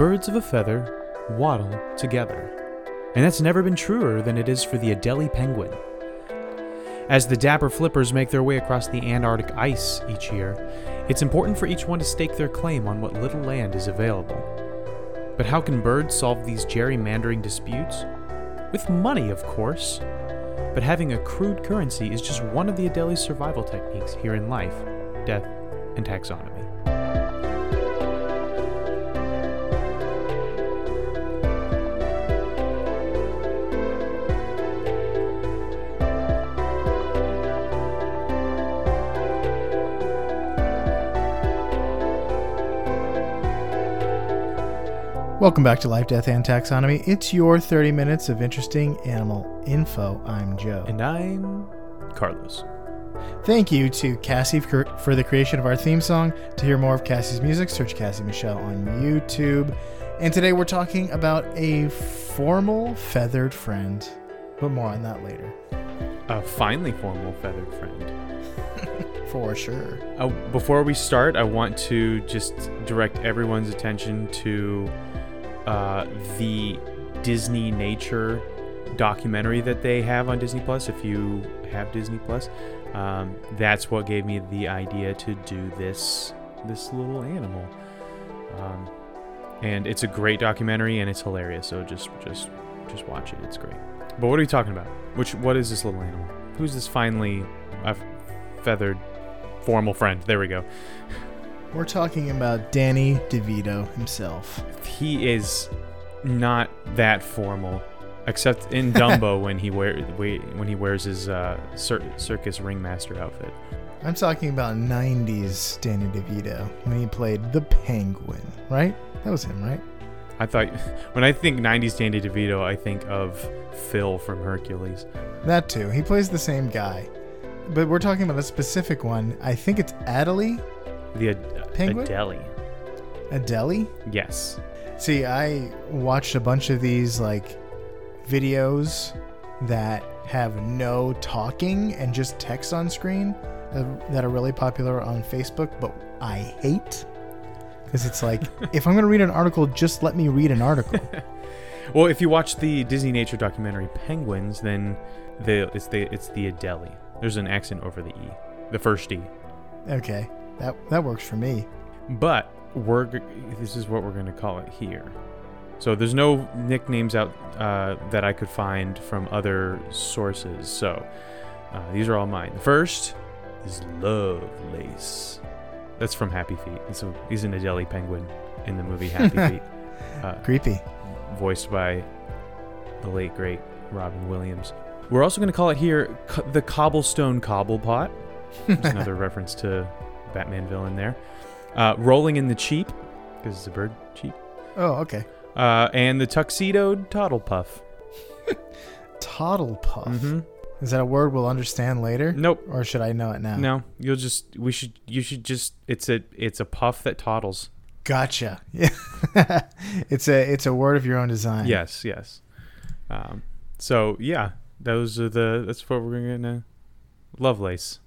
birds of a feather waddle together. And that's never been truer than it is for the Adelie penguin. As the dapper flippers make their way across the Antarctic ice each year, it's important for each one to stake their claim on what little land is available. But how can birds solve these gerrymandering disputes? With money, of course. But having a crude currency is just one of the Adelie's survival techniques here in life, death, and taxonomy. Welcome back to Life, Death, and Taxonomy. It's your 30 minutes of interesting animal info. I'm Joe. And I'm Carlos. Thank you to Cassie for the creation of our theme song. To hear more of Cassie's music, search Cassie Michelle on YouTube. And today we're talking about a formal feathered friend, but more on that later. A finely formal feathered friend. For sure. Uh, before we start, I want to just direct everyone's attention to uh, the Disney Nature documentary that they have on Disney Plus. If you have Disney Plus, um, that's what gave me the idea to do this this little animal. Um, and it's a great documentary and it's hilarious. So just just just watch it. It's great. But what are we talking about? Which what is this little animal? Who's this finely uh, feathered formal friend? There we go. We're talking about Danny DeVito himself. he is not that formal, except in Dumbo when he wear when he wears his uh, cir- circus ringmaster outfit. I'm talking about 90s Danny DeVito when he played the Penguin, right? That was him, right? I thought when I think '90s Danny DeVito, I think of Phil from Hercules. That too. He plays the same guy. But we're talking about a specific one. I think it's Adelie? The Ad- Penguin? Adelie. Adelie? Yes. See, I watched a bunch of these like videos that have no talking and just text on screen uh, that are really popular on Facebook, but I hate because it's like if I'm going to read an article, just let me read an article. Well, if you watch the Disney nature documentary Penguins, then the it's the it's the Adelie. There's an accent over the e, the first e. okay, that that works for me. But we're this is what we're going to call it here. So there's no nicknames out uh, that I could find from other sources. So uh, these are all mine. The first is Lovelace. That's from Happy Feet. It's a, he's an Adelie penguin in the movie Happy Feet, uh, Creepy. voiced by the late great Robin Williams. We're also going to call it here co- the Cobblestone Cobblepot. There's another reference to Batman villain there. Uh, Rolling in the Cheap, because it's a bird, cheap. Oh, okay. Uh, and the Tuxedoed Toddle Puff. Mm-hmm. Is that a word we'll understand later? Nope. Or should I know it now? No, you'll just we should you should just it's a it's a puff that toddles. Gotcha. Yeah. it's a it's a word of your own design. Yes, yes. Um, so yeah, those are the that's what we're gonna get now. Lovelace. Lovelace.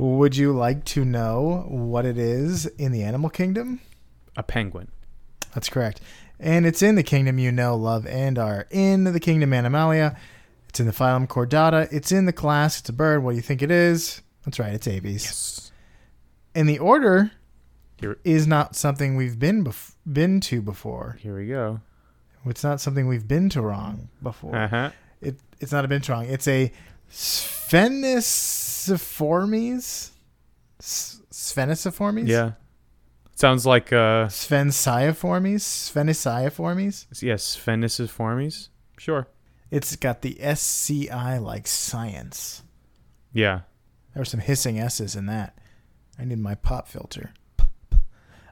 Would you like to know what it is in the animal kingdom? A penguin. That's correct. And it's in the kingdom you know, love, and are in the kingdom Animalia. It's in the phylum Chordata. It's in the class. It's a bird. What do you think it is? That's right. It's Aves. Yes. And the order Here- is not something we've been bef- been to before. Here we go. It's not something we've been to wrong before. Uh huh. It it's not a been to wrong. It's a Spheniciformes. S- Spheniciformes. Yeah. Sounds like uh Spheniciformes. Spheniciformes. yes, Pheniciformes. Sure. It's got the SCI like science. Yeah. There were some hissing S's in that. I need my pop filter.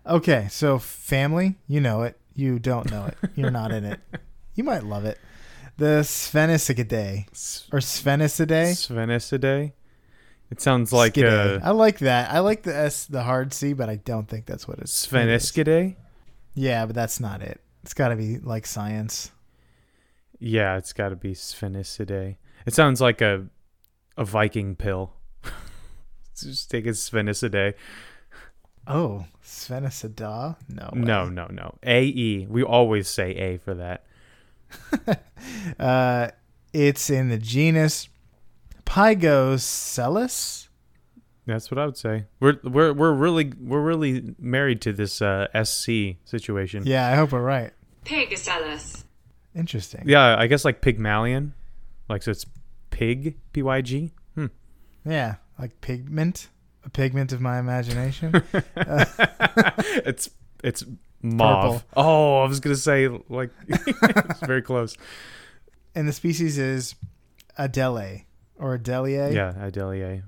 Okay, so family, you know it. You don't know it. You're not in it. You might love it. The Sphenicidae or Sphenicidae. Sphenicidae. It sounds like Skidae. uh I like that. I like the S, the hard C, but I don't think that's what it's. Spheniscidae. Yeah, but that's not it. It's got to be like science. Yeah, it's got to be Sphenicidae. It sounds like a a Viking pill. Just take a Sphenicidae. Oh, Sphenisada? No. way. No, no, no. A E. We always say A for that. Uh, it's in the genus Pygoscelis. That's what I would say. We're we're we're really we're really married to this uh, SC situation. Yeah, I hope we're right. Pygocellus. Interesting. Yeah, I guess like Pygmalion, like so it's pig P Y G. Hmm. Yeah, like pigment, a pigment of my imagination. it's it's mauve. Purple. Oh, I was gonna say like it's very close. and the species is Adele or Adelie. Yeah, Adelie.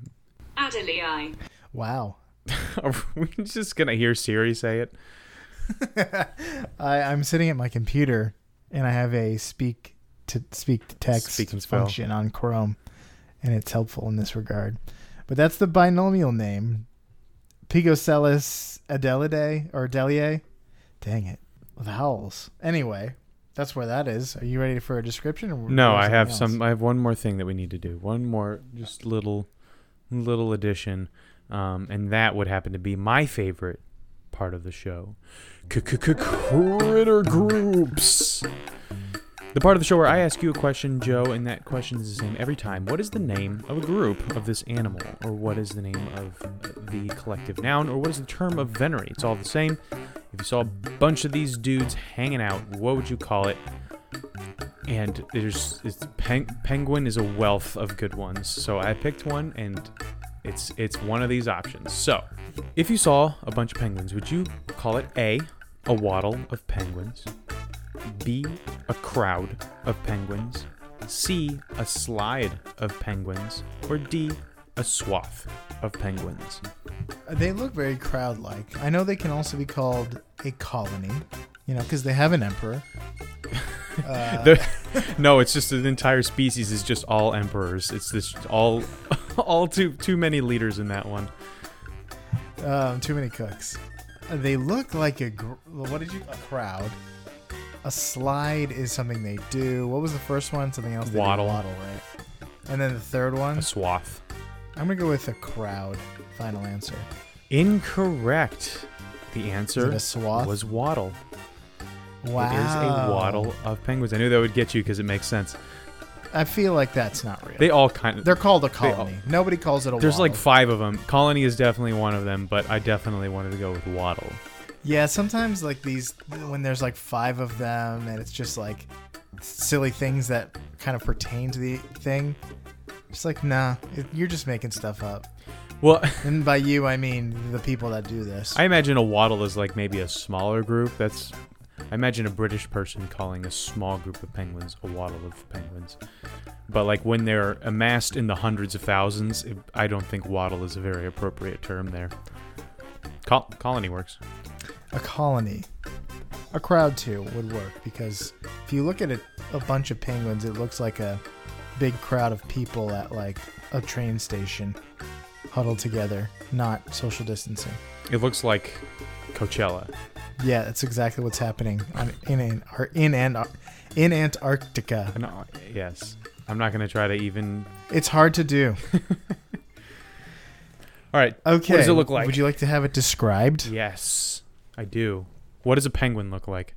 Adelii. Wow. Are we just gonna hear Siri say it? I, I'm sitting at my computer and I have a speak to speak to text Speak function on Chrome, and it's helpful in this regard. But that's the binomial name, Pygocellus adelidae or Adelie. Dang it, vowels. Anyway, that's where that is. Are you ready for a description? Or No, I have something some. I have one more thing that we need to do. One more, just little, little addition, um, and that would happen to be my favorite part of the show. Critter groups. The part of the show where I ask you a question, Joe, and that question is the same every time. What is the name of a group of this animal, or what is the name of the collective noun, or what is the term of venery? It's all the same. If you saw a bunch of these dudes hanging out, what would you call it? and there's peng- penguin is a wealth of good ones. So i picked one and it's it's one of these options. So if you saw a bunch of penguins would you call it a a waddle of penguins? B a crowd of penguins? C a slide of penguins? Or d a swath of penguins. They look very crowd-like. I know they can also be called a colony, you know, because they have an emperor. Uh, no it's just an entire species is just all emperors it's this all all too too many leaders in that one Um, too many cooks. Uh, They look like a. Gr- what did you? A crowd. A slide is something they do. What was the first one? Something else. Waddle. Waddle, right? And then the third one. a swath I'm gonna go with a crowd. Final answer. Incorrect. The answer was waddle. wow. It is a waddle of penguins. I knew that would get you because it makes sense. I feel like that's not real. They all kind of. They're called a they all- colony. Nobody calls it a. There's like five of them. Colony is definitely one of them, but I definitely wanted to go with waddle. Yeah, sometimes like these when there's like five of them and it's just like silly things that kind of pertain to the thing. It's like nah, it, you're just making stuff up. Well, And by you, I mean the people that do this. I imagine a waddle is like maybe a smaller group. That's. I imagine a British person calling a small group of penguins a waddle of penguins. But like when they're amassed in the hundreds of thousands, it, I don't think waddle is a very appropriate term there. Col- colony works. a colony, a crowd too would work because if you look at a, a bunch of penguins, it looks like a big crowd of people at like a train station, huddled together, not social distancing. It looks like Coachella. Yeah, that's exactly what's happening on, in in in Ant- in Antarctica. And, uh, yes. I'm not going to try to even. It's hard to do. All right. Okay. What does it look like? Would you like to have it described? Yes, I do. What does a penguin look like?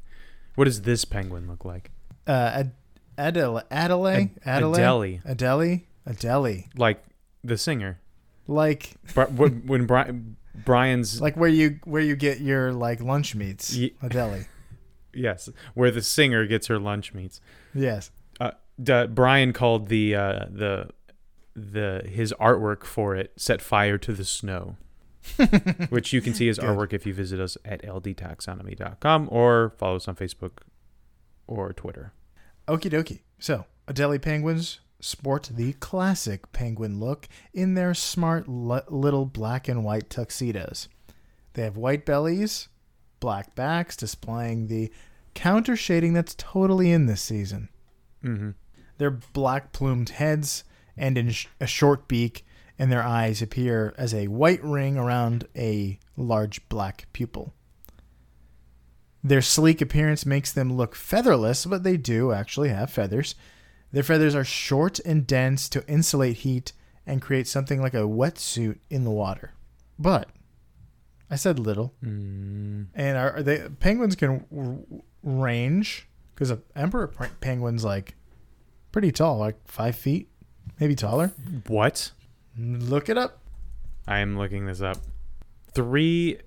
What does this penguin look like? Uh, Ad- Adele, Adelaide, Ad- Adelaide, Adele. Adele, Adele, Like the singer. like when when Bri- Brian's like where you where you get your like lunch meats. Ye- Adele. yes, where the singer gets her lunch meats. Yes. Uh, d- Brian called the uh, the the his artwork for it "Set Fire to the Snow," which you can see his Good. artwork if you visit us at ldtaxonomy.com or follow us on Facebook or Twitter. Okie dokie. So, Adelie penguins sport the classic penguin look in their smart li- little black and white tuxedos. They have white bellies, black backs, displaying the counter shading that's totally in this season. Mm-hmm. Their black plumed heads and in sh- a short beak, and their eyes appear as a white ring around a large black pupil. Their sleek appearance makes them look featherless, but they do actually have feathers. Their feathers are short and dense to insulate heat and create something like a wetsuit in the water. But I said little. Mm, And are, are they penguins can r- range because an emperor penguin's like pretty tall, like five feet, maybe taller. what? Look it up. I am looking this up. Three,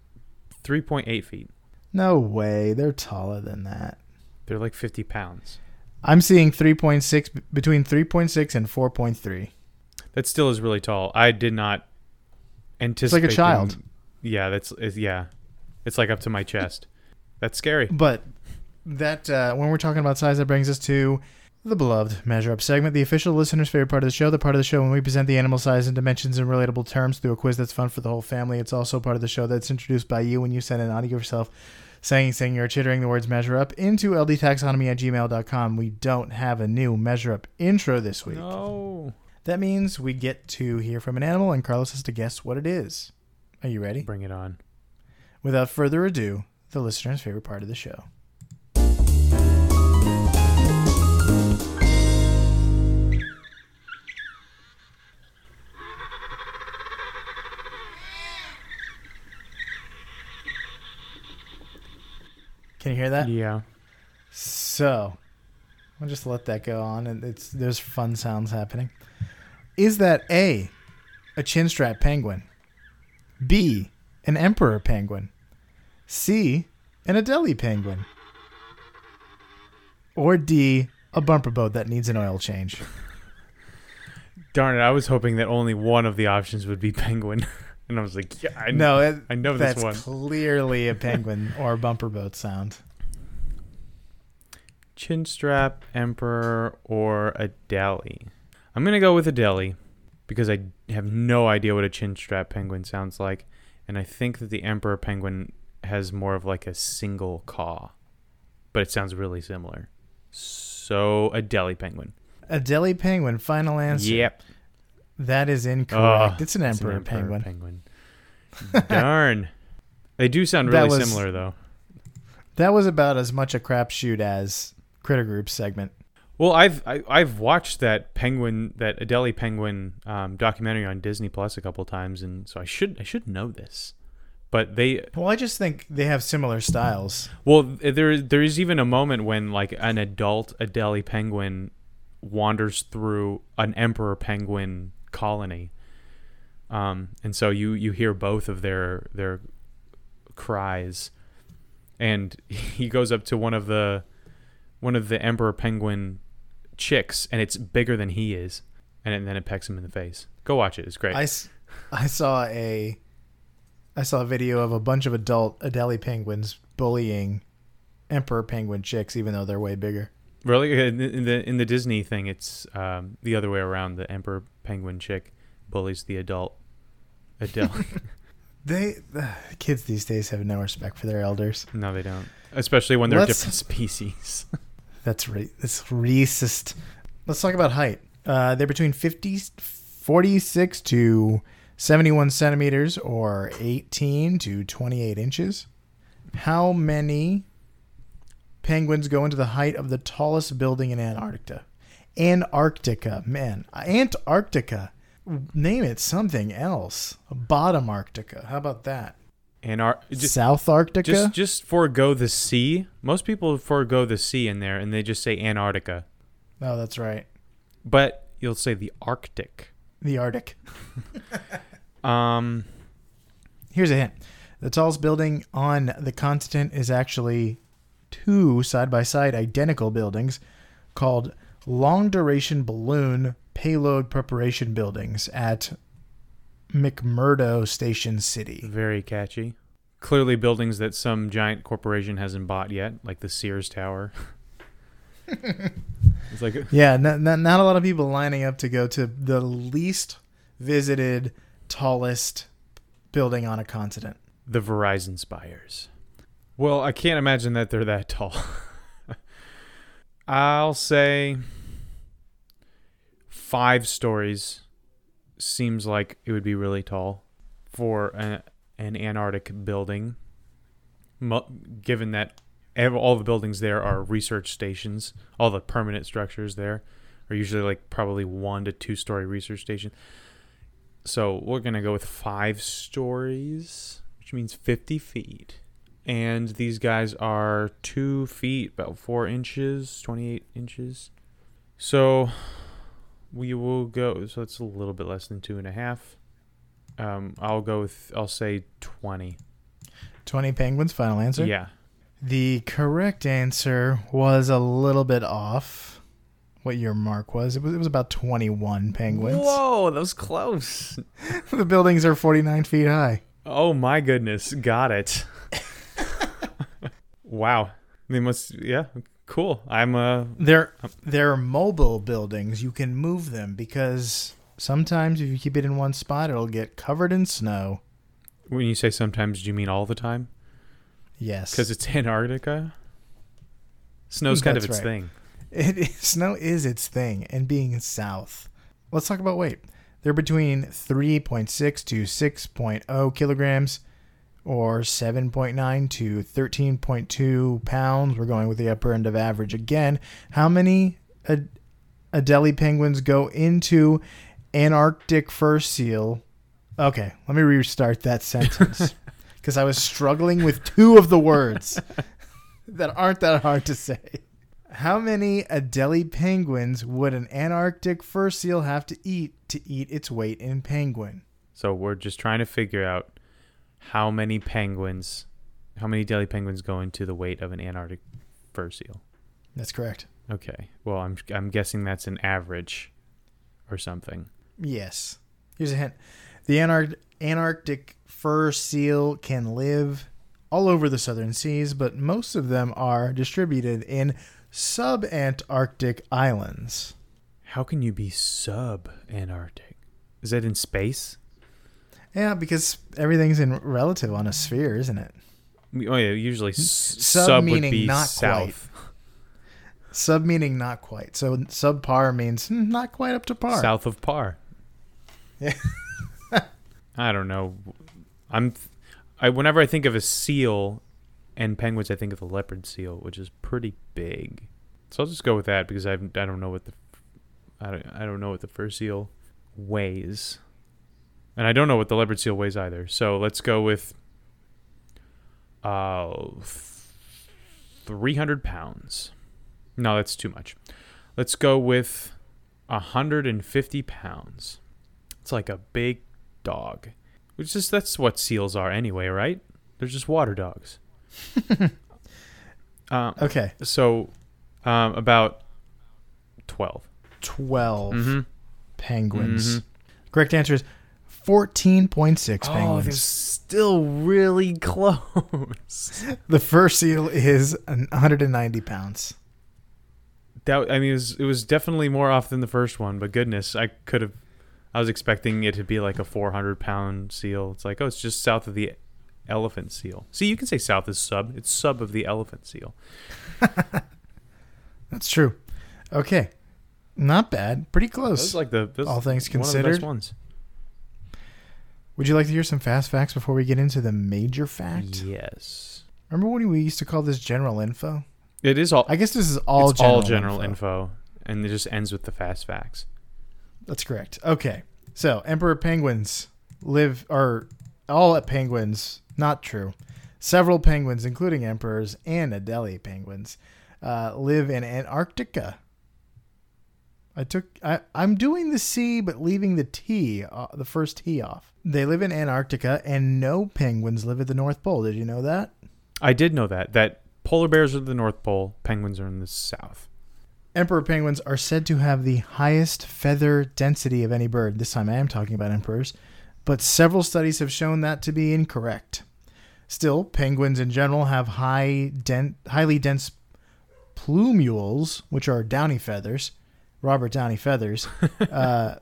three point eight feet. No way, they're taller than that. They're like fifty pounds. I'm seeing 3.6 between 3.6 and 4.3. That still is really tall. I did not anticipate. It's like a child. them- Yeah, that's it's, yeah. It's like up to my chest. That's scary. But that uh, when we're talking about size, that brings us to the beloved measure up segment, the official listener's favorite part of the show, the part of the show when we present the animal size and dimensions in relatable terms through a quiz that's fun for the whole family. It's also part of the show that's introduced by you when you send an audio yourself saying, saying, or chittering the words measure up into ldtaxonomy at gmail.com. We don't have a new measure up intro this week. No. That means we get to hear from an animal and Carlos has to guess what it is. Are you ready? Bring it on. Without further ado, the listener's favorite part of the show. Can you hear that? Yeah. So, I'll just let that go on, and it's there's fun sounds happening. Is that A, a chinstrap penguin? B, an emperor penguin? C, an Adelie penguin? Or D, a bumper boat that needs an oil change? Darn it! I was hoping that only one of the options would be penguin, and I was like, yeah, I no, it, I know this one. that's clearly a penguin or a bumper boat sound. Chinstrap, Emperor, or a deli. I'm gonna go with a deli because I have no idea what a chinstrap penguin sounds like, and I think that the Emperor penguin has more of like a single caw, but it sounds really similar. So a deli penguin. A deli penguin, final answer. Yep. That is incorrect. It's an emperor, an penguin. penguin. Darn. They do sound really was- similar though. That was about as much a crapshoot as Critter Group segment. Well, I've I, I've watched that penguin, that Adelie penguin um, documentary on Disney Plus a couple times, and so I should I should know this. But they Well, I just think they have similar styles. well there there is even a moment when like an adult Adelie penguin wanders through an emperor penguin colony, um, and so you you hear both of their their cries, and he goes up to one of the one of the emperor penguin chicks, and it's bigger than he is, and then it pecks him in the face. Go watch it; it's great. I saw a I saw a video of a bunch of adult Adelie penguins bullying emperor penguin chicks, even though they're way bigger. Really, in the in the, Disney thing, it's um, the other way around. The emperor penguin chick bullies the adult Adele. They the kids these days have no respect for their elders. no, they don't. Especially when they're Let's- different species. That's re- that's racist. Let's talk about height. Uh, they're between 50, 46 to 71 centimeters or 18 to 28 inches. How many penguins go into the height of the tallest building in Antarctica? Antarctica, man. Antarctica. Name it something else. Bottom Arctica. How about that? and our just South Arctica? just just forego the sea. Most people forego the sea in there, and they just say Antarctica. oh, that's right. But you'll say the Arctic. The Arctic. Um, Here's a hint. The tallest building on the continent is actually two side by side identical buildings called long duration balloon payload preparation buildings at McMurdo Station City. very catchy. Clearly, buildings that some giant corporation hasn't bought yet, like the Sears Tower. it's like Yeah, not, not, not a lot of people lining up to go to the least visited, tallest building on a continent. the Verizon spires. Well, I can't imagine that they're that tall. I'll say five stories seems like it would be really tall for an Antarctic building, given that all the buildings there are research stations. All the permanent structures there are usually like probably one to two story research station. So we're gonna go with five stories, which means 50 feet. And these guys are two feet, about four inches, 28 inches. So we will go. So it's a little bit less than two and a half. Um, I'll go with, I'll say 20. 20 penguins, final answer? Yeah. The correct answer was a little bit off what your mark was. It was, it was about 21 penguins. Whoa, that was close. the buildings are 49 feet high. Oh my goodness, got it. Wow. They must yeah, cool. I'm uh They're they're mobile buildings. You can move them because sometimes if you keep it in one spot, it'll get covered in snow. when you say sometimes do you mean all the time? Yes, Cuz it's Antarctica? Snow's kind of its right. thing. it is, snow is its thing, and being south. Let's talk about weight. They're between 3.6 to 6.0 kilograms, or 7.9 to 13.2 pounds. We're going with the upper end of average again. How many Ad- Adelie penguins go into Antarctic fur seal? Okay, let me restart that sentence because I was struggling with two of the words that aren't that hard to say. How many Adelie penguins would an Antarctic fur seal have to eat to eat its weight in penguin? So we're just trying to figure out how many penguins how many Delhi penguins go into the weight of an Antarctic fur seal. That's correct. Okay. Well, I'm I'm guessing that's an average or something. Yes. Here's a hint. The Antarct- Antarctic fur seal can live all over the southern seas, but most of them are distributed in subantarctic islands. How can you be sub Antarctic? Is that in space? Yeah, because everything's in relative on a sphere, isn't it? Oh yeah, usually s- Sub sub would be not south. Sub meaning not quite. So subpar means hmm, not quite up to par. South of par. Yeah. I don't know. I'm I whenever I think of a seal and penguins, I think of the leopard seal, which is pretty big. So I'll just go with that because I I don't know what the I don't, I don't know what the fur seal weighs. And I don't know what the leopard seal weighs either. So let's go with uh 300 pounds. No, that's too much. Let's go with 150 pounds. It's like a big dog. Which is that's what seals are anyway, right? They're just water dogs. um, Okay. so um, about 12. 12 Mm-hmm. penguins. Mhm. Correct answer is 14.6 Oh, they're penguins. still really close. the first seal is 190 pounds. that I mean, it was, it was definitely more off than the first one, but goodness, I could have. I was expecting it to be like a 400 pound seal. It's like, oh, it's just south of the elephant seal. See, you can say south is sub. It's sub of the elephant seal. That's true. Okay. Not bad. Pretty That close. was like the All things considered. one of the considered. best ones. Would you like to hear some fast facts before we get into the major fact? Yes, Remember when we used to call this general info? it is all. I guess this is all it's general all general info. info. and it just ends with the fast facts. That's correct. Okay. So, emperor penguins live, are all penguins, not true. Several penguins, including emperors and Adelie penguins, uh, live in Antarctica. I took, I, I'm doing the C, but leaving the T, uh, the first T off. They live in Antarctica, and no penguins live at the North Pole. Did you know that? I did know that that polar bears are at the North Pole, penguins are in the south. Emperor penguins are said to have the highest feather density of any bird. This time I am talking about emperors, but several studies have shown that to be incorrect. Still, penguins in general have high den- highly dense plumules, which are downy feathers. Robert Downey feathers. uh,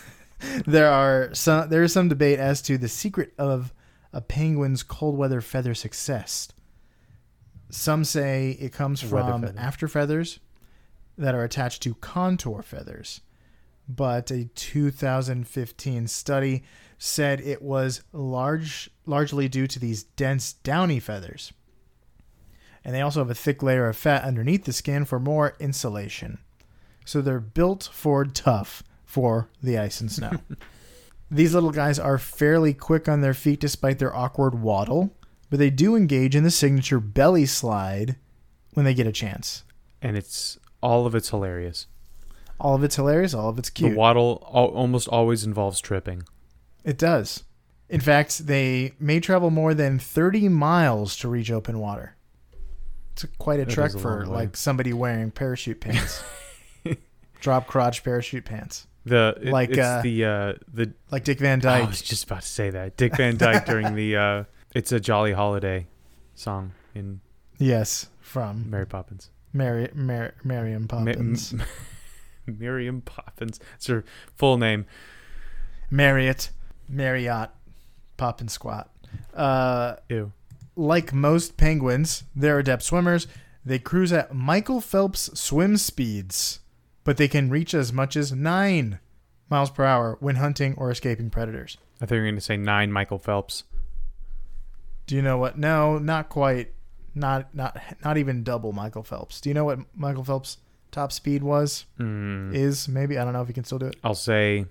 there are some. There is some debate as to the secret of a penguin's cold weather feather success. Some say it comes from feather. after feathers that are attached to contour feathers. But a 2015 study said it was large, largely due to these dense downy feathers. And they also have a thick layer of fat underneath the skin for more insulation. So they're built for tough for the ice and snow. These little guys are fairly quick on their feet despite their awkward waddle, but they do engage in the signature belly slide when they get a chance. And it's all of it's hilarious. All of it's hilarious, all of it's cute. The waddle al- almost always involves tripping. It does. In fact, they may travel more than 30 miles to reach open water. It's quite a That trek a for way. like somebody wearing parachute pants. Drop crotch parachute pants. The it- Like, it's uh, the uh the Like Dick Van oh, Dyke. I was just about to say that Dick Van Dyke during the uh it's a Jolly Holiday song in yes, from Mary Poppins. Mary, Mar- Miriam Ma- Poppins. M- Miriam Poppins. It's her full name. Marriott, Marriott, Poppin Squat. Uh, Ew. like most penguins, they're adept swimmers. They cruise at Michael Phelps swim speeds, but they can reach as much as nine miles per hour when hunting or escaping predators. I think you were going to say nine Michael Phelps. Do you know what? No, not quite. Not not not even double Michael Phelps. Do you know what Michael Phelps' top speed was? Mm, Is maybe I don't know if you can still do it. I'll say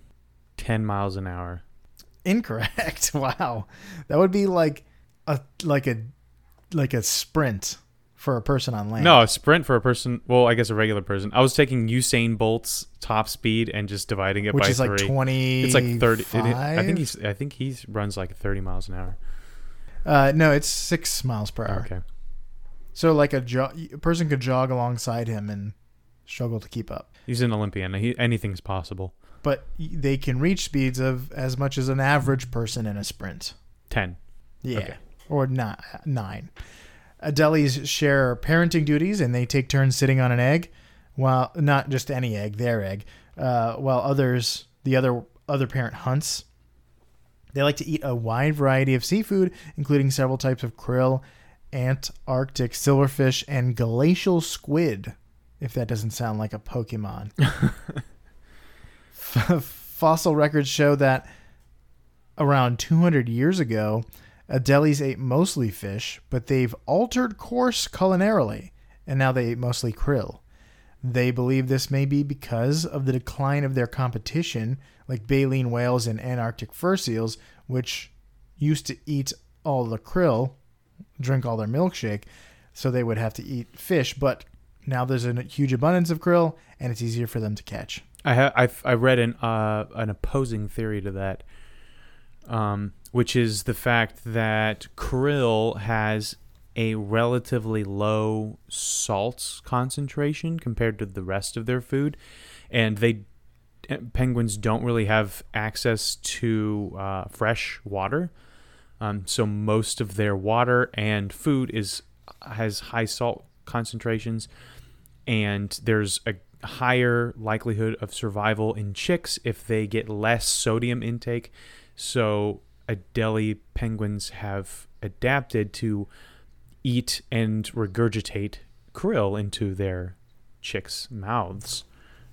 10 miles an hour. Incorrect. Wow, that would be like a like a like a sprint for a person on land. No, a sprint for a person. Well, I guess a regular person. I was taking Usain Bolt's top speed and just dividing it which by is like three. twenty. it's like 30. it- I think he's. I think he runs like 30 miles an hour. Uh, no, it's six miles per hour. Okay. So like a, jo- a person could jog alongside him and struggle to keep up. He's an Olympian. He, anything's possible. But they can reach speeds of as much as an average person in a sprint. 10. Yeah. Okay. Or not nine. Adelies share parenting duties and they take turns sitting on an egg, while not just any egg, their egg, uh, while others, the other other parent hunts. They like to eat a wide variety of seafood, including several types of krill, Antarctic silverfish, and glacial squid. If that doesn't sound like a Pokemon. F- Fossil records show that around 200 years ago, Adelies ate mostly fish, but they've altered course culinarily, and now they eat mostly krill. They believe this may be because of the decline of their competition, like baleen whales and Antarctic fur seals, which used to eat all the krill, drink all their milkshake, so they would have to eat fish. But now there's a huge abundance of krill, and it's easier for them to catch. I ha- I've, I read an uh, an opposing theory to that, um, which is the fact that krill has a relatively low salt concentration compared to the rest of their food, and they penguins don't really have access to uh, fresh water, um, so most of their water and food is has high salt concentrations, and there's a higher likelihood of survival in chicks if they get less sodium intake. So Adelie penguins have adapted to eat and regurgitate krill into their chicks' mouths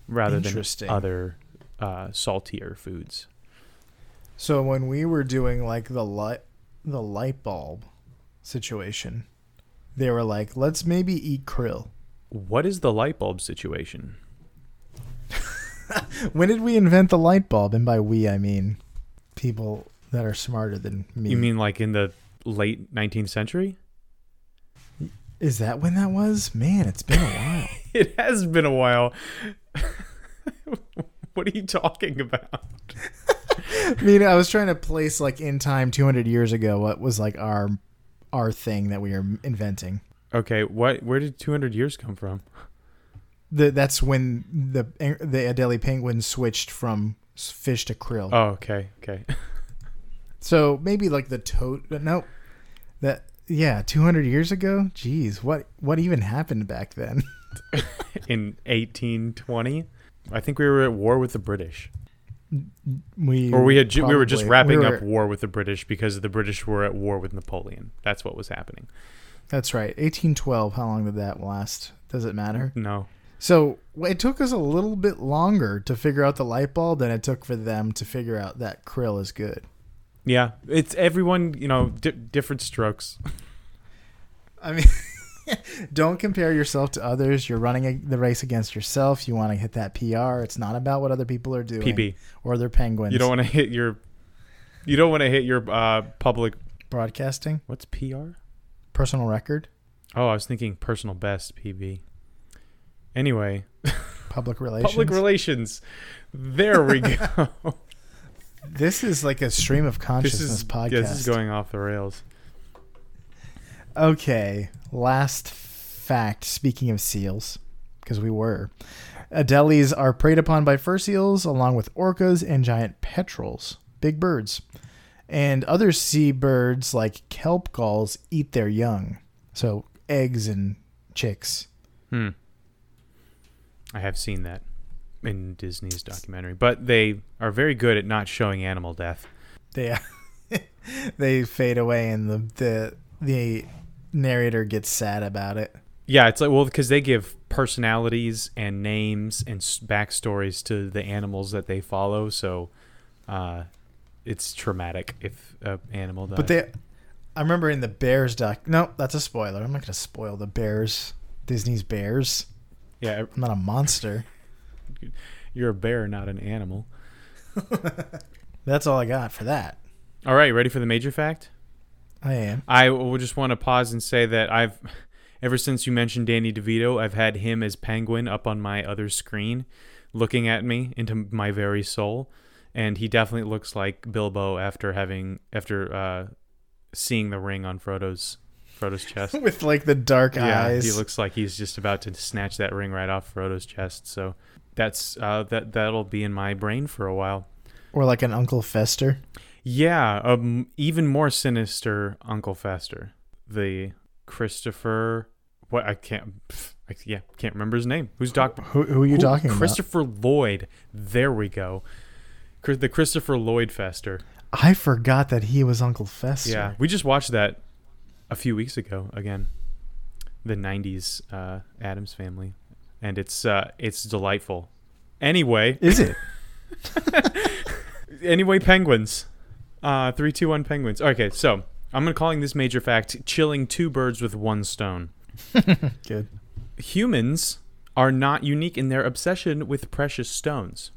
rather than other uh, saltier foods. So when we were doing like the light the light bulb situation, they were like, "Let's maybe eat krill." What is the light bulb situation? When did we invent the light bulb? And by we, I mean people that are smarter than me. You mean like in the late 19th century? is that when that was? Man, it's been a while. It has been a while. what are you talking about? I mean, I was trying to place like in time 200 years ago what was like our our thing that we were inventing. Okay, what? Where did 200 years come from? The, that's when the the Adelie penguins switched from fish to krill. Oh, okay, okay. So maybe like the toad. Uh, no, that yeah, two hundred years ago. Jeez, what what even happened back then? In 1820, I think we were at war with the British, We or we had ju- we were just wrapping we up war with the British because the British were at war with Napoleon. That's what was happening. That's right, eighteen twelve. How long did that last? Does it matter? No, So it took us a little bit longer to figure out the light bulb than it took for them to figure out that krill is good. Yeah, it's everyone. You know, di- different strokes. I mean, don't compare yourself to others. You're running a, the race against yourself. You want to hit that PR. It's not about what other people are doing PB. or their penguins. You don't want to hit your You don't want to hit your uh, public. Broadcasting, What's PR? personal record, Oh, I was thinking personal best PB. Anyway, public relations. public relations. There we go. this is like a stream of this consciousness is podcast. yeah, this is going off the rails. Okay, last fact. Speaking of seals, because we were, Adelies are preyed upon by fur seals along with orcas and giant petrels, big birds, and other sea birds like kelp gulls eat their young, so eggs and chicks. Hmm. I have seen that in Disney's documentary, but they are very good at not showing animal death. They they fade away, and the the the narrator gets sad about it. Yeah, it's like well because they give personalities and names and backstories to the animals that they follow, so uh, it's traumatic if an animal dies. But they, I remember in the Bears doc. No, that's a spoiler. I'm not gonna spoil the Bears. Disney's Bears. yeah, I'm not a monster. You're a bear, not an animal. That's all I got for that. All right, ready for the major fact? I am. I will just want to pause and say that I've, ever since you mentioned Danny DeVito, I've had him as Penguin up on my other screen, looking at me into my very soul, and he definitely looks like Bilbo after having after uh, seeing the ring on Frodo's Frodo's chest. With like the dark yeah, eyes. he looks like he's just about to snatch that ring right off Frodo's chest. So that's uh, that that'll be in my brain for a while. or like an Uncle Fester. Yeah, um, even more sinister Uncle Fester, the Christopher. What I can't, pff, I, yeah, can't remember his name. Who's Doc? Who, who are you who- talking about? Christopher Lloyd. There we go. The Christopher Lloyd Fester. I forgot that he was Uncle Fester. Yeah, we just watched that a few weeks ago again. The '90s uh, Addams Family, and it's uh, it's delightful. Anyway, Is it? anyway, penguins. Uh, three, two, one, penguins. Okay, so I'm gonna calling this major fact: chilling two birds with one stone. Good. Humans are not unique in their obsession with precious stones.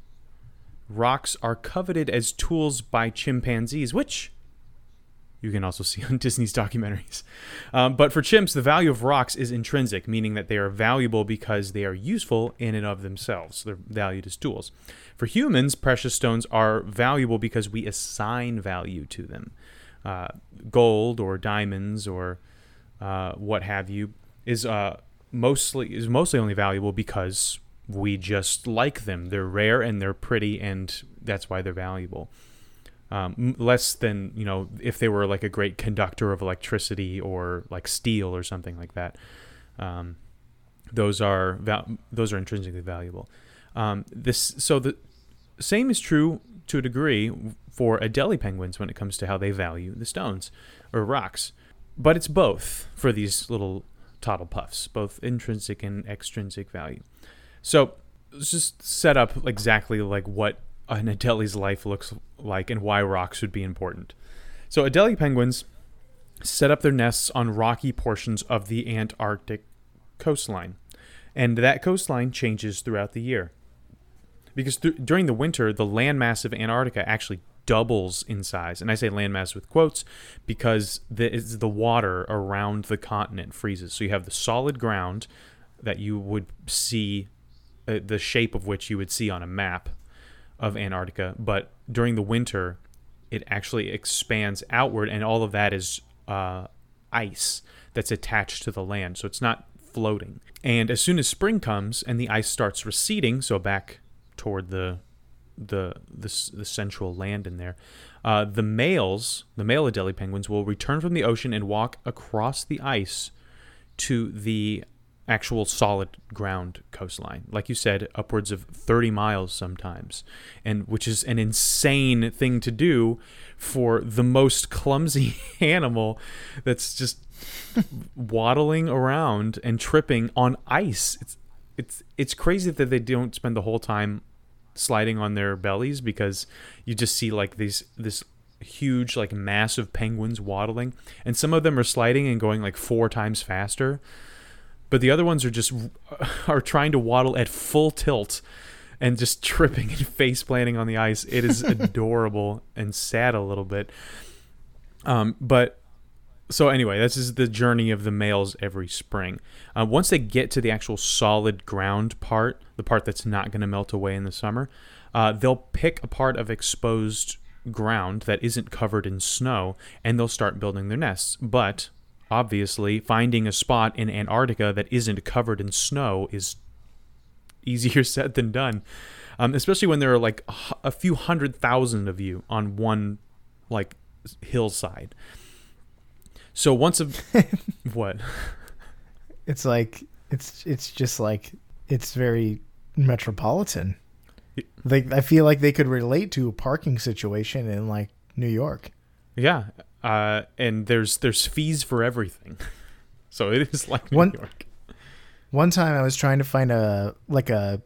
Rocks are coveted as tools by chimpanzees, which you can also see on Disney's documentaries. Um, but for chimps, the value of rocks is intrinsic, meaning that they are valuable because they are useful in and of themselves. They're valued as tools. For humans, precious stones are valuable because we assign value to them. Uh, gold or diamonds or uh, what have you is uh, mostly is mostly only valuable because we just like them. They're rare and they're pretty, and that's why they're valuable. Um, less than you know if they were like a great conductor of electricity or like steel or something like that. Um, those are val- those are intrinsically valuable. Um, this so the same is true to a degree for Adelie penguins when it comes to how they value the stones or rocks, but it's both for these little Toddle puffs, both intrinsic and extrinsic value. So let's just set up exactly like what an Adelie's life looks like and why rocks would be important. So Adelie penguins set up their nests on rocky portions of the Antarctic coastline, and that coastline changes throughout the year. Because th- during the winter, the landmass of Antarctica actually doubles in size, and I say landmass with quotes because the the water around the continent freezes. So you have the solid ground that you would see, uh, the shape of which you would see on a map of Antarctica, but during the winter, it actually expands outward, and all of that is uh, ice that's attached to the land. So it's not floating. And as soon as spring comes and the ice starts receding, so back toward the the the, the central land in there, uh, the males, the male Adelie penguins, will return from the ocean and walk across the ice to the actual solid ground coastline. Like you said, upwards of 30 miles sometimes, and which is an insane thing to do for the most clumsy animal that's just waddling around and tripping on ice. It's it's it's crazy that they don't spend the whole time sliding on their bellies because you just see like these this huge like massive penguins waddling and some of them are sliding and going like four times faster but the other ones are just are trying to waddle at full tilt and just tripping and face planting on the ice. It is adorable and sad a little bit. Um, but so anyway, this is the journey of the males every spring. Uh, once they get to the actual solid ground part, the part that's not going to melt away in the summer, uh, they'll pick a part of exposed ground that isn't covered in snow and they'll start building their nests. But obviously, finding a spot in Antarctica that isn't covered in snow is easier said than done. Um, especially when there are like a few hundred thousand of you on one like hillside. So once a what? It's like it's it's just like it's very metropolitan. Like I feel like they could relate to a parking situation in like New York. Yeah, uh, and there's there's fees for everything, so it is like New One- York. One time I was trying to find a like a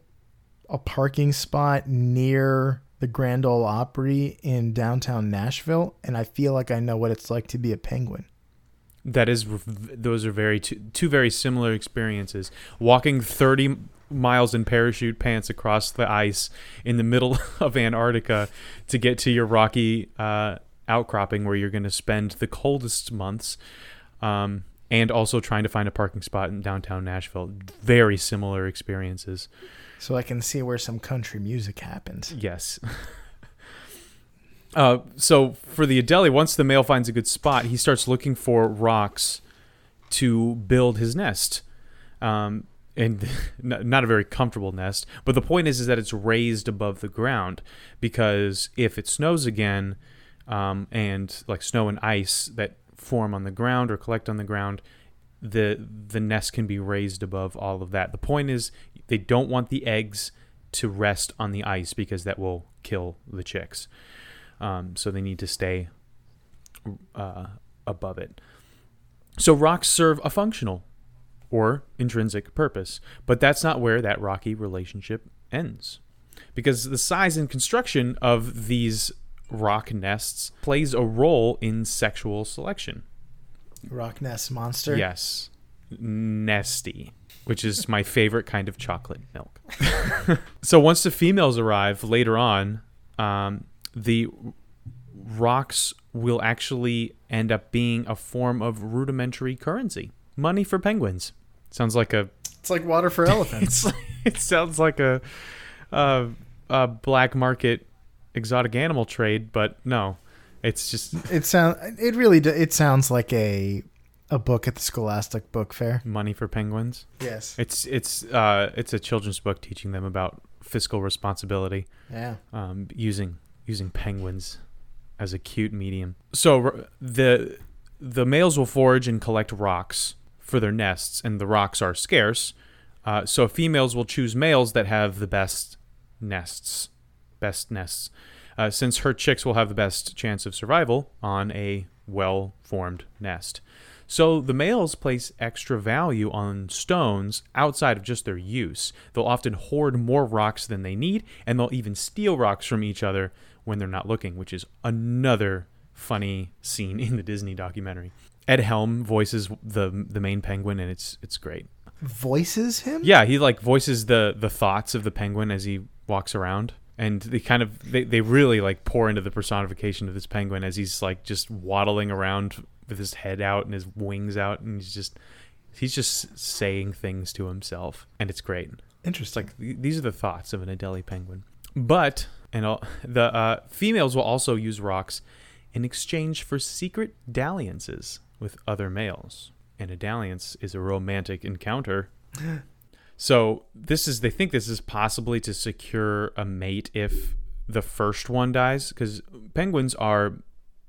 a parking spot near the Grand Ole Opry in downtown Nashville, and I feel like I know what it's like to be a penguin. That is, those are very two, two very similar experiences. Walking 30 miles in parachute pants across the ice in the middle of Antarctica to get to your rocky uh, outcropping where you're going to spend the coldest months, um, and also trying to find a parking spot in downtown Nashville. Very similar experiences. So I can see where some country music happens. Yes. uh, so for the Adelie, once the male finds a good spot, he starts looking for rocks to build his nest. Um, and not a very comfortable nest, but the point is, is that it's raised above the ground because if it snows again, um, and like snow and ice that form on the ground or collect on the ground, the the nest can be raised above all of that. The point is, they don't want the eggs to rest on the ice because that will kill the chicks. Um, so they need to stay uh, above it. So rocks serve a functional or intrinsic purpose, but that's not where that rocky relationship ends. Because the size and construction of these rock nests plays a role in sexual selection. Rock Nest Monster. Yes. Nesty, which is my favorite kind of chocolate milk. so once the females arrive later on, um, the rocks will actually end up being a form of rudimentary currency. Money for penguins. Sounds like a It's like water for elephants. it sounds like a, a a black market exotic animal trade, but no. It's just it sounds it really do, it sounds like a a book at the Scholastic Book Fair. money for penguins. Yes. It's it's uh it's a children's book teaching them about fiscal responsibility. Yeah. um, using using penguins as a cute medium. So the the males will forage and collect rocks for their nests, and the rocks are scarce. Uh, so females will choose males that have the best nests, best nests, uh, since her chicks will have the best chance of survival on a well-formed nest. So the males place extra value on stones outside of just their use. They'll often hoard more rocks than they need, and they'll even steal rocks from each other when they're not looking, which is another funny scene in the Disney documentary. Ed Helms voices the the main penguin, and it's it's great. Voices him? Yeah, he like voices the the thoughts of the penguin as he walks around. And they kind of they, they really like pour into the personification of this penguin as he's like just waddling around with his head out and his wings out and he's just he's just saying things to himself and it's great. It's Interesting. like th- these are the thoughts of an Adelie penguin. But and all, the uh, females will also use rocks in exchange for secret dalliances with other males. And a dalliance is a romantic encounter. so this is they think this is possibly to secure a mate if the first one dies because penguins are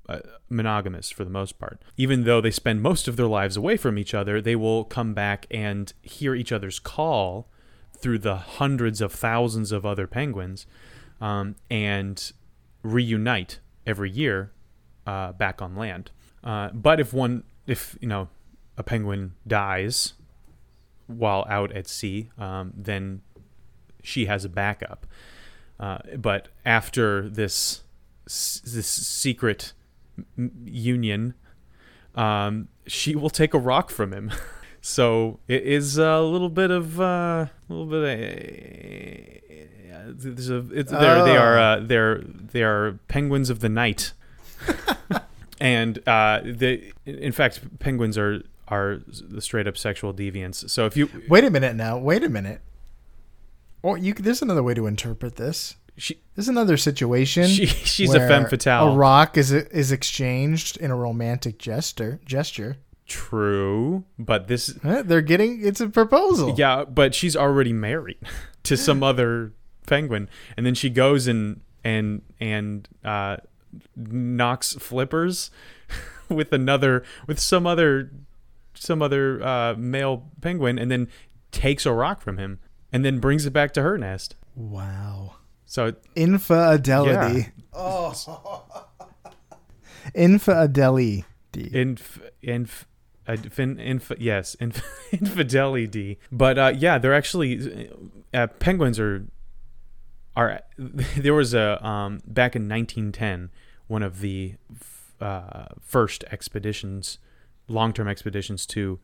uh, monogamous for the most part. Even though they spend most of their lives away from each other, they will come back and hear each other's call through the hundreds of thousands of other penguins um, and reunite every year uh, back on land. Uh, but if one, if you know, a penguin dies while out at sea, um, then she has a backup. Uh, but after this this secret union, um, she will take a rock from him. So it is a little bit of uh, a little bit of. Uh, there's a, it's, they're, they are Oh. uh, they're they are penguins of the night, and uh, they in fact penguins are are the straight up sexual deviants. So if you Wait a minute now. Wait a minute. Or you, there's another way to interpret this. she, There's another situation. she she's a femme fatale. A rock is is exchanged in a romantic gesture. Gesture. True, but this They're getting. It's a proposal. Yeah, but she's already married to some other penguin, and then she goes and and and uh, knocks flippers with another with some other some other uh, male penguin, and then takes a rock from him, and then brings it back to her nest. Wow. So Infidelity. Oh. Infidelity. inf inf. Uh, fin, inf, yes, inf, infidelity. But uh, yeah, they're actually uh, penguins are are. There was a um, back in 1910, one of the uh, first expeditions, long term expeditions to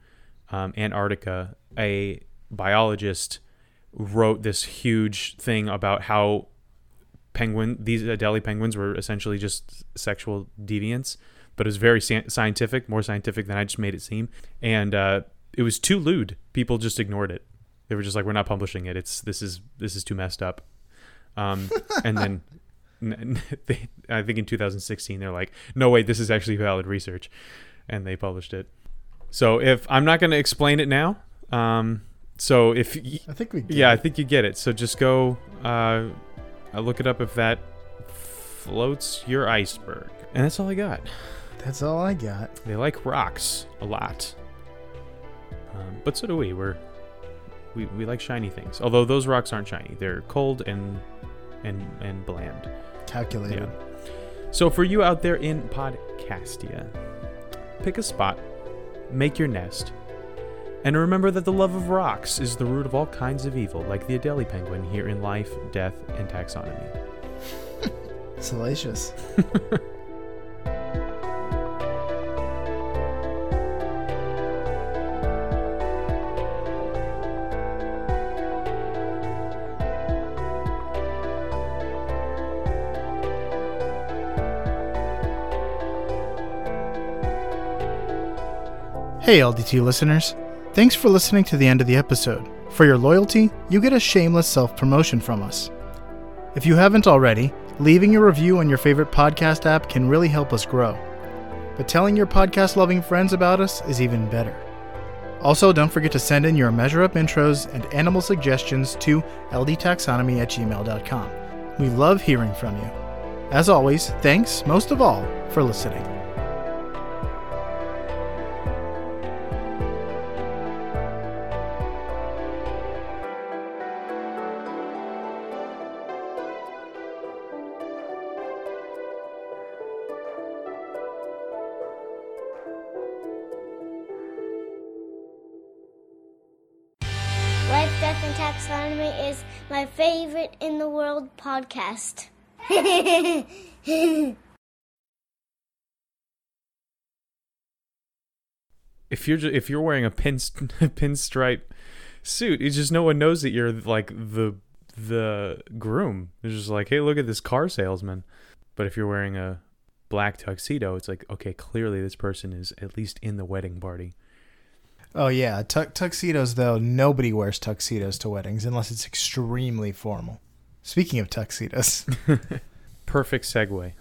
um, Antarctica. A biologist wrote this huge thing about how penguin these Adelie penguins were essentially just sexual deviants, but it was very scientific, more scientific than I just made it seem, and uh, it was too lewd. People just ignored it. They were just like, "We're not publishing it. It's this is this is too messed up." Um, and then I think in 2016 they're like, "No wait, this is actually valid research," and they published it. So if I'm not going to explain it now, um, so if y- I think we. Get yeah, I think you get it. So just go uh, look it up if that floats your iceberg. And that's all I got. That's all I got. They like rocks a lot. Um, but so do we. We're we, we like shiny things. Although those rocks aren't shiny. They're cold and and and bland. Calculated. So for you out there in Podcastia, pick a spot, make your nest, and remember that the love of rocks is the root of all kinds of evil, like the Adelie penguin here in Life, Death, and Taxonomy. Salacious. Hey, LDT listeners. Thanks for listening to the end of the episode. For your loyalty, you get a shameless self promotion from us. If you haven't already, leaving a review on your favorite podcast app can really help us grow. But telling your podcast loving friends about us is even better. Also, don't forget to send in your measure up intros and animal suggestions to ldtaxonomy at gmail.com. We love hearing from you. As always, thanks, most of all, for listening. In the world podcast. If you're ju- if you're wearing a pin pinstripe suit, it's just no one knows that you're like the the groom. It's just like, hey, look at this car salesman. But if you're wearing a black tuxedo, it's like, okay, clearly this person is at least in the wedding party. Oh, yeah. Tu- tuxedos, though, nobody wears tuxedos to weddings unless it's extremely formal. Speaking of tuxedos, Perfect segue.